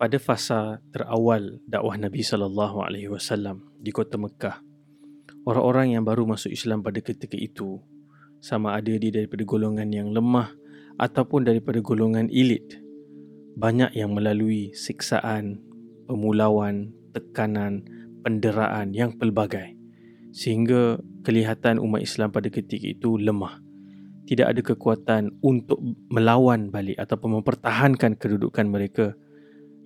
pada fasa terawal dakwah Nabi sallallahu alaihi wasallam di kota Mekah orang-orang yang baru masuk Islam pada ketika itu sama ada dia daripada golongan yang lemah ataupun daripada golongan elit. Banyak yang melalui siksaan pemulauan tekanan penderaan yang pelbagai sehingga kelihatan umat Islam pada ketika itu lemah. Tidak ada kekuatan untuk melawan balik ataupun mempertahankan kedudukan mereka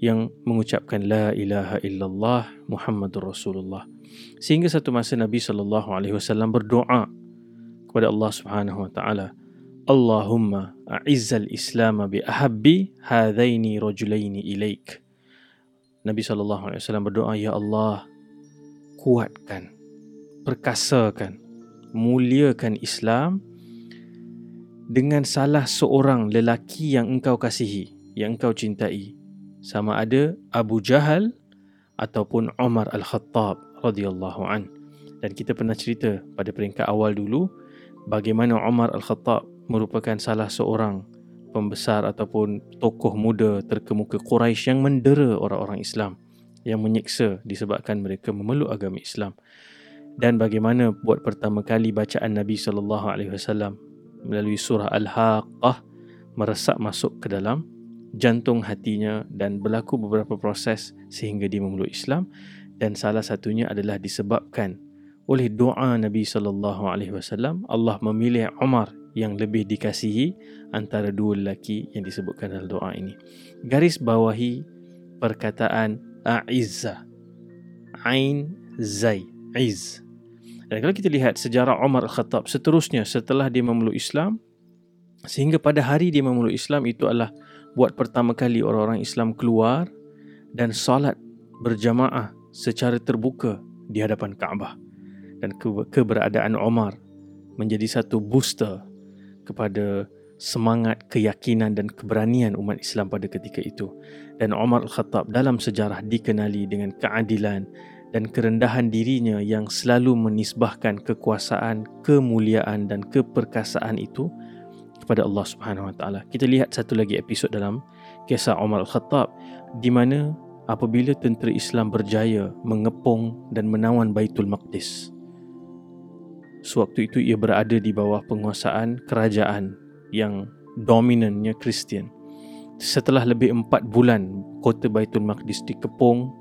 yang mengucapkan la ilaha illallah Muhammadur Rasulullah. Sehingga satu masa Nabi sallallahu alaihi wasallam berdoa kepada Allah Subhanahu wa taala, Allahumma a'izzal Islam bi ahabbi hadaini rajulaini ilaik. Nabi sallallahu alaihi wasallam berdoa, ya Allah, kuatkan, perkasakan, muliakan Islam dengan salah seorang lelaki yang engkau kasihi, yang engkau cintai sama ada Abu Jahal ataupun Umar Al-Khattab radhiyallahu an. Dan kita pernah cerita pada peringkat awal dulu bagaimana Umar Al-Khattab merupakan salah seorang pembesar ataupun tokoh muda terkemuka Quraisy yang mendera orang-orang Islam yang menyiksa disebabkan mereka memeluk agama Islam. Dan bagaimana buat pertama kali bacaan Nabi sallallahu alaihi wasallam melalui surah Al-Haqqah meresap masuk ke dalam jantung hatinya dan berlaku beberapa proses sehingga dia memeluk Islam dan salah satunya adalah disebabkan oleh doa Nabi sallallahu alaihi wasallam Allah memilih Umar yang lebih dikasihi antara dua lelaki yang disebutkan dalam doa ini. Garis bawahi perkataan A'izza. Ain Zai. Iz. Dan kalau kita lihat sejarah Umar Al-Khattab seterusnya setelah dia memeluk Islam sehingga pada hari dia memeluk Islam itu adalah buat pertama kali orang-orang Islam keluar dan salat berjamaah secara terbuka di hadapan Kaabah dan ke- keberadaan Omar menjadi satu booster kepada semangat, keyakinan dan keberanian umat Islam pada ketika itu. Dan Omar Al-Khattab dalam sejarah dikenali dengan keadilan dan kerendahan dirinya yang selalu menisbahkan kekuasaan, kemuliaan dan keperkasaan itu kepada Allah Subhanahu Wa Taala. Kita lihat satu lagi episod dalam kisah Umar Al-Khattab di mana apabila tentera Islam berjaya mengepung dan menawan Baitul Maqdis. Sewaktu itu ia berada di bawah penguasaan kerajaan yang dominannya Kristian. Setelah lebih empat bulan kota Baitul Maqdis dikepung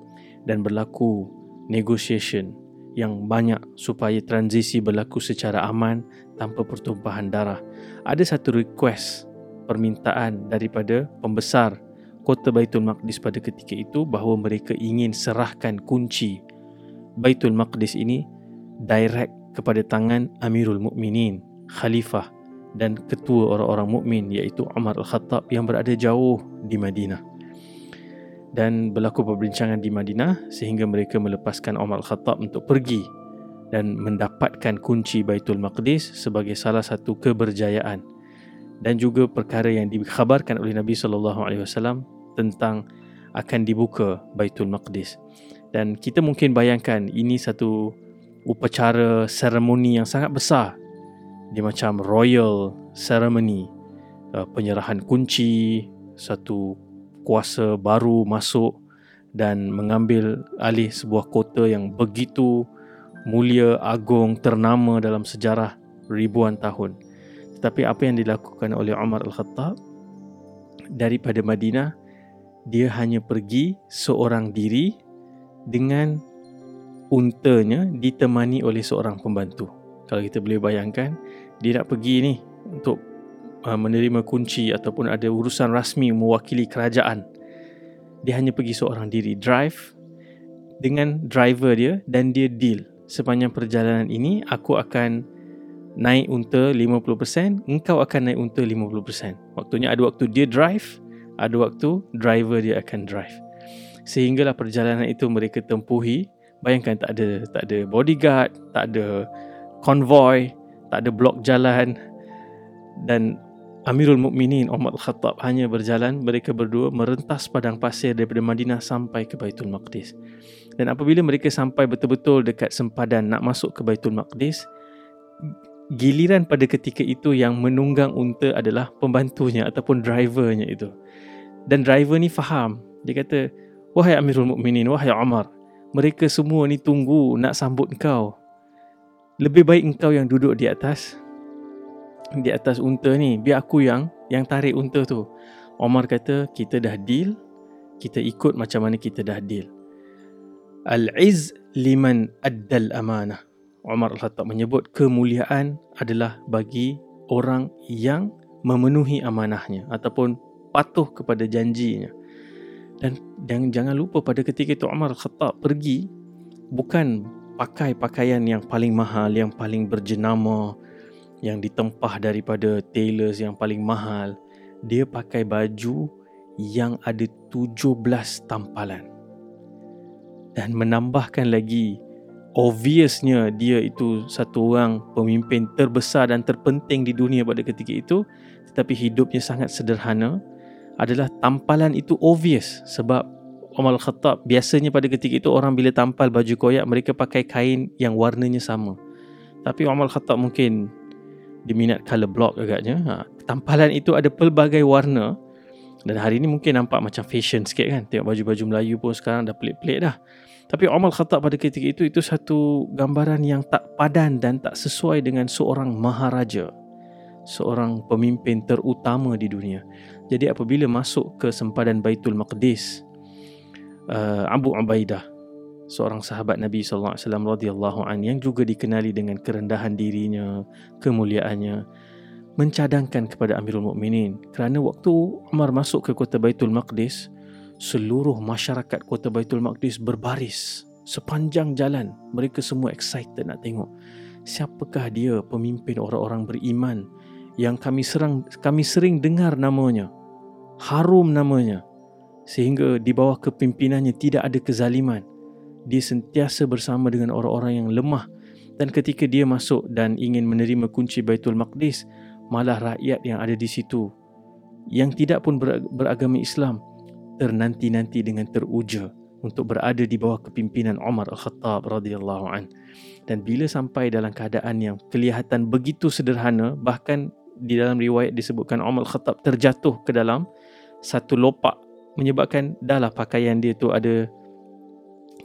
dan berlaku negotiation yang banyak supaya transisi berlaku secara aman tanpa pertumpahan darah. Ada satu request permintaan daripada pembesar kota Baitul Maqdis pada ketika itu bahawa mereka ingin serahkan kunci Baitul Maqdis ini direct kepada tangan Amirul Mukminin, Khalifah dan ketua orang-orang mukmin iaitu Umar Al-Khattab yang berada jauh di Madinah dan berlaku perbincangan di Madinah sehingga mereka melepaskan Umar Al-Khattab untuk pergi dan mendapatkan kunci Baitul Maqdis sebagai salah satu keberjayaan dan juga perkara yang dikhabarkan oleh Nabi sallallahu alaihi wasallam tentang akan dibuka Baitul Maqdis. Dan kita mungkin bayangkan ini satu upacara seremoni yang sangat besar. Dia macam royal ceremony, uh, penyerahan kunci, satu kuasa baru masuk dan mengambil alih sebuah kota yang begitu mulia, agung, ternama dalam sejarah ribuan tahun. Tetapi apa yang dilakukan oleh Umar Al-Khattab daripada Madinah, dia hanya pergi seorang diri dengan untanya ditemani oleh seorang pembantu. Kalau kita boleh bayangkan, dia nak pergi ni untuk uh, menerima kunci ataupun ada urusan rasmi mewakili kerajaan. Dia hanya pergi seorang diri drive dengan driver dia dan dia deal sepanjang perjalanan ini aku akan naik unta 50%, engkau akan naik unta 50%. Waktunya ada waktu dia drive, ada waktu driver dia akan drive. Sehinggalah perjalanan itu mereka tempuhi, bayangkan tak ada tak ada bodyguard, tak ada konvoy, tak ada blok jalan dan Amirul Mukminin Umar Al-Khattab hanya berjalan mereka berdua merentas padang pasir daripada Madinah sampai ke Baitul Maqdis. Dan apabila mereka sampai betul-betul dekat sempadan nak masuk ke Baitul Maqdis, giliran pada ketika itu yang menunggang unta adalah pembantunya ataupun drivernya itu. Dan driver ni faham. Dia kata, Wahai Amirul Mukminin, wahai Umar, mereka semua ni tunggu nak sambut kau. Lebih baik engkau yang duduk di atas di atas unta ni, biar aku yang yang tarik unta tu. Omar kata, kita dah deal, kita ikut macam mana kita dah deal. Al-iz liman addal amanah. Umar Al-Khattab menyebut kemuliaan adalah bagi orang yang memenuhi amanahnya ataupun patuh kepada janjinya. Dan, dan jangan lupa pada ketika itu Umar Al-Khattab pergi bukan pakai pakaian yang paling mahal, yang paling berjenama, yang ditempah daripada tailors yang paling mahal. Dia pakai baju yang ada 17 tampalan. Dan menambahkan lagi obviousnya dia itu satu orang pemimpin terbesar dan terpenting di dunia pada ketika itu tetapi hidupnya sangat sederhana adalah tampalan itu obvious sebab Umar Khattab biasanya pada ketika itu orang bila tampal baju koyak mereka pakai kain yang warnanya sama tapi Umar Khattab mungkin diminat color block agaknya. Ha, tampalan itu ada pelbagai warna. Dan hari ini mungkin nampak macam fashion sikit kan. Tengok baju-baju Melayu pun sekarang dah pelik-pelik dah. Tapi Umar Khattab pada ketika itu itu satu gambaran yang tak padan dan tak sesuai dengan seorang maharaja. Seorang pemimpin terutama di dunia. Jadi apabila masuk ke sempadan Baitul Maqdis uh, Abu Ubaidah seorang sahabat Nabi sallallahu alaihi wasallam radhiyallahu an yang juga dikenali dengan kerendahan dirinya, kemuliaannya mencadangkan kepada Amirul Mukminin. Kerana waktu Umar masuk ke kota Baitul Maqdis seluruh masyarakat kota Baitul Maqdis berbaris sepanjang jalan. Mereka semua excited nak tengok siapakah dia pemimpin orang-orang beriman yang kami serang kami sering dengar namanya harum namanya sehingga di bawah kepimpinannya tidak ada kezaliman dia sentiasa bersama dengan orang-orang yang lemah. Dan ketika dia masuk dan ingin menerima kunci Baitul Maqdis malah rakyat yang ada di situ yang tidak pun beragama Islam ternanti-nanti dengan teruja untuk berada di bawah kepimpinan Umar Al-Khattab radhiyallahu an. Dan bila sampai dalam keadaan yang kelihatan begitu sederhana bahkan di dalam riwayat disebutkan Umar Al-Khattab terjatuh ke dalam satu lopak menyebabkan dahlah pakaian dia tu ada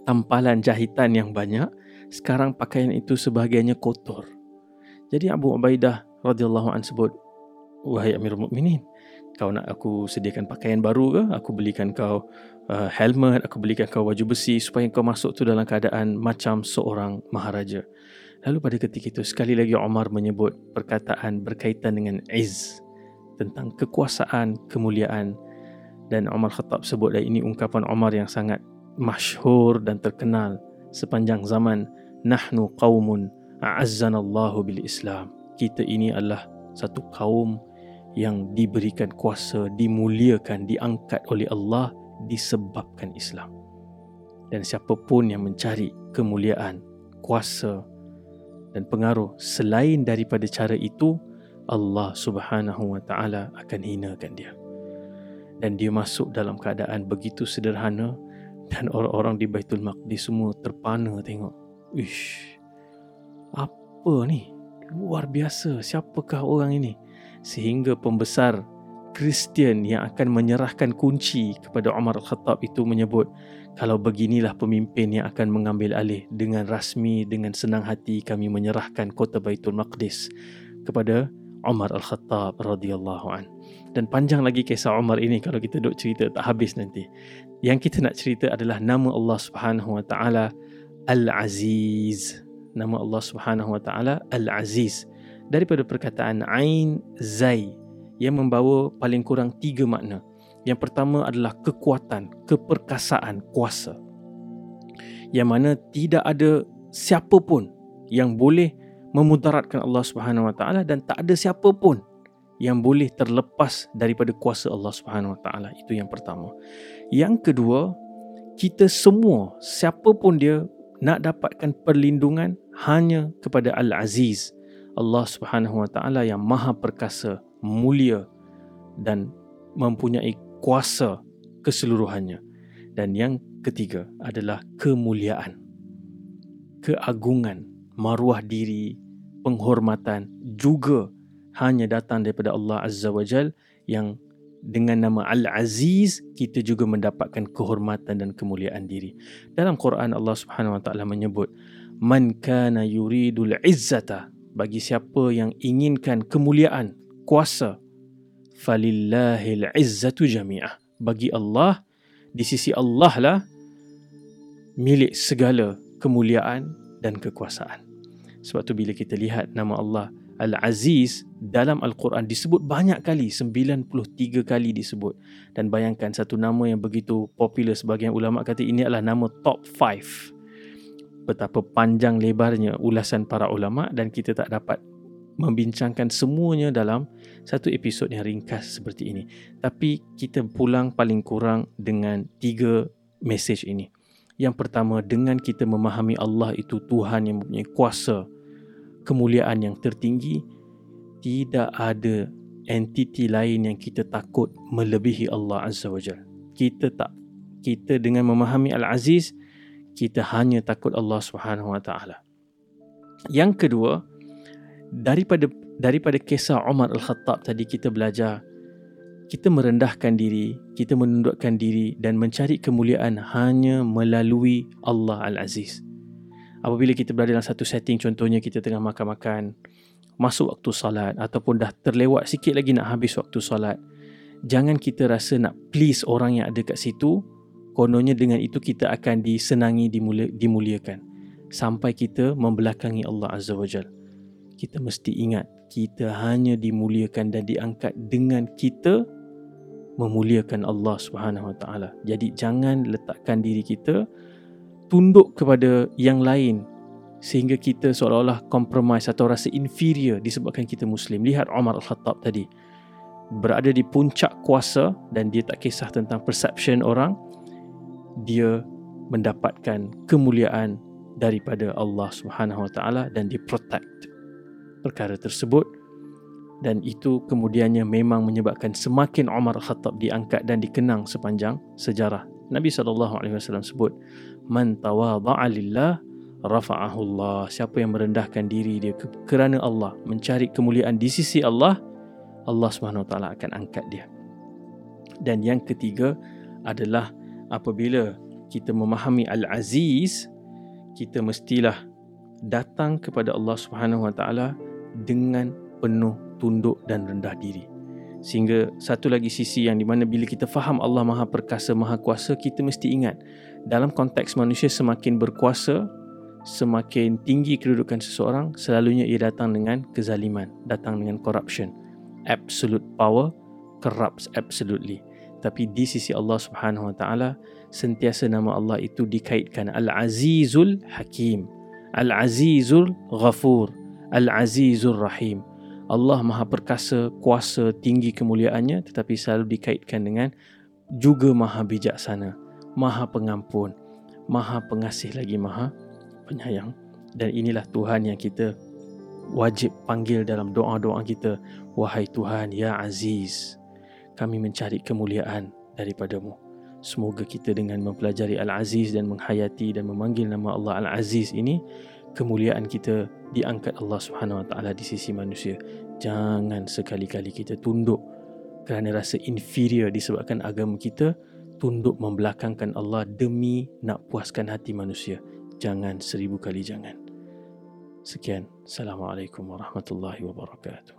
tampalan jahitan yang banyak, sekarang pakaian itu sebahagiannya kotor. Jadi Abu Ubaidah radhiyallahu an sebut, "Wahai Amirul Mukminin, kau nak aku sediakan pakaian baru ke? Aku belikan kau uh, helmet, aku belikan kau baju besi supaya kau masuk tu dalam keadaan macam seorang maharaja." Lalu pada ketika itu sekali lagi Omar menyebut perkataan berkaitan dengan iz tentang kekuasaan, kemuliaan dan Omar Khattab sebut ini ungkapan Omar yang sangat masyhur dan terkenal sepanjang zaman nahnu qaumun a'azzanallahu bil Islam. Kita ini adalah satu kaum yang diberikan kuasa dimuliakan diangkat oleh Allah disebabkan Islam. Dan siapapun yang mencari kemuliaan kuasa dan pengaruh selain daripada cara itu Allah Subhanahu wa taala akan hinakan dia. Dan dia masuk dalam keadaan begitu sederhana dan orang-orang di Baitul Maqdis semua terpana tengok. Ish, apa ni? Luar biasa. Siapakah orang ini? Sehingga pembesar Kristian yang akan menyerahkan kunci kepada Umar Al-Khattab itu menyebut kalau beginilah pemimpin yang akan mengambil alih dengan rasmi, dengan senang hati kami menyerahkan kota Baitul Maqdis kepada Umar Al-Khattab radhiyallahu an. Dan panjang lagi kisah Umar ini kalau kita duk cerita tak habis nanti. Yang kita nak cerita adalah nama Allah Subhanahu wa taala Al-Aziz. Nama Allah Subhanahu wa taala Al-Aziz. Daripada perkataan Ain Zai yang membawa paling kurang tiga makna. Yang pertama adalah kekuatan, keperkasaan, kuasa. Yang mana tidak ada siapa pun yang boleh memudaratkan Allah Subhanahu Wa Taala dan tak ada siapa pun yang boleh terlepas daripada kuasa Allah Subhanahu Wa Taala itu yang pertama. Yang kedua, kita semua siapa pun dia nak dapatkan perlindungan hanya kepada Al Aziz Allah Subhanahu Wa Taala yang maha perkasa, mulia dan mempunyai kuasa keseluruhannya. Dan yang ketiga adalah kemuliaan, keagungan, maruah diri, penghormatan juga hanya datang daripada Allah Azza wa Jal yang dengan nama Al-Aziz kita juga mendapatkan kehormatan dan kemuliaan diri. Dalam Quran Allah Subhanahu Wa Taala menyebut man kana yuridul izzata bagi siapa yang inginkan kemuliaan, kuasa falillahil izzatu jami'ah. Bagi Allah di sisi Allah lah milik segala kemuliaan dan kekuasaan. Sebab tu bila kita lihat nama Allah Al-Aziz dalam Al-Quran disebut banyak kali, 93 kali disebut. Dan bayangkan satu nama yang begitu popular sebagian ulama kata ini adalah nama top 5. Betapa panjang lebarnya ulasan para ulama dan kita tak dapat membincangkan semuanya dalam satu episod yang ringkas seperti ini. Tapi kita pulang paling kurang dengan tiga message ini. Yang pertama, dengan kita memahami Allah itu Tuhan yang mempunyai kuasa, kemuliaan yang tertinggi tidak ada entiti lain yang kita takut melebihi Allah Azza wa Jal. Kita tak kita dengan memahami Al-Aziz kita hanya takut Allah Subhanahu wa taala. Yang kedua daripada daripada kisah Umar Al-Khattab tadi kita belajar kita merendahkan diri, kita menundukkan diri dan mencari kemuliaan hanya melalui Allah Al-Aziz apabila kita berada dalam satu setting contohnya kita tengah makan-makan masuk waktu solat ataupun dah terlewat sikit lagi nak habis waktu solat jangan kita rasa nak please orang yang ada kat situ. Kononnya dengan itu kita akan disenangi dimuli- dimuliakan. Sampai kita membelakangi Allah Azza wa Jal. Kita mesti ingat kita hanya dimuliakan dan diangkat dengan kita memuliakan Allah Subhanahu Wa Taala. Jadi jangan letakkan diri kita tunduk kepada yang lain sehingga kita seolah-olah compromise atau rasa inferior disebabkan kita Muslim. Lihat Umar Al-Khattab tadi berada di puncak kuasa dan dia tak kisah tentang perception orang. Dia mendapatkan kemuliaan daripada Allah Subhanahu Wa Taala dan dia protect perkara tersebut dan itu kemudiannya memang menyebabkan semakin Umar Al-Khattab diangkat dan dikenang sepanjang sejarah. Nabi SAW sebut man tawadha'a lillah rafa'ahu Allah. Siapa yang merendahkan diri dia kerana Allah mencari kemuliaan di sisi Allah Allah Subhanahu Wa Taala akan angkat dia. Dan yang ketiga adalah apabila kita memahami al-aziz kita mestilah datang kepada Allah Subhanahu Wa Taala dengan penuh tunduk dan rendah diri. Sehingga satu lagi sisi yang di mana bila kita faham Allah Maha Perkasa Maha Kuasa kita mesti ingat dalam konteks manusia semakin berkuasa, semakin tinggi kedudukan seseorang, selalunya ia datang dengan kezaliman, datang dengan corruption. Absolute power corrupts absolutely. Tapi di sisi Allah Subhanahu Wa Taala sentiasa nama Allah itu dikaitkan Al-Azizul Hakim, Al-Azizul Ghafur, Al-Azizul Rahim. Allah Maha Perkasa, kuasa, tinggi kemuliaannya tetapi selalu dikaitkan dengan juga Maha Bijaksana maha pengampun, maha pengasih lagi maha penyayang. Dan inilah Tuhan yang kita wajib panggil dalam doa-doa kita. Wahai Tuhan, Ya Aziz, kami mencari kemuliaan daripadamu. Semoga kita dengan mempelajari Al-Aziz dan menghayati dan memanggil nama Allah Al-Aziz ini, kemuliaan kita diangkat Allah Subhanahu Wa Taala di sisi manusia. Jangan sekali-kali kita tunduk kerana rasa inferior disebabkan agama kita tunduk membelakangkan Allah demi nak puaskan hati manusia. Jangan seribu kali jangan. Sekian. Assalamualaikum warahmatullahi wabarakatuh.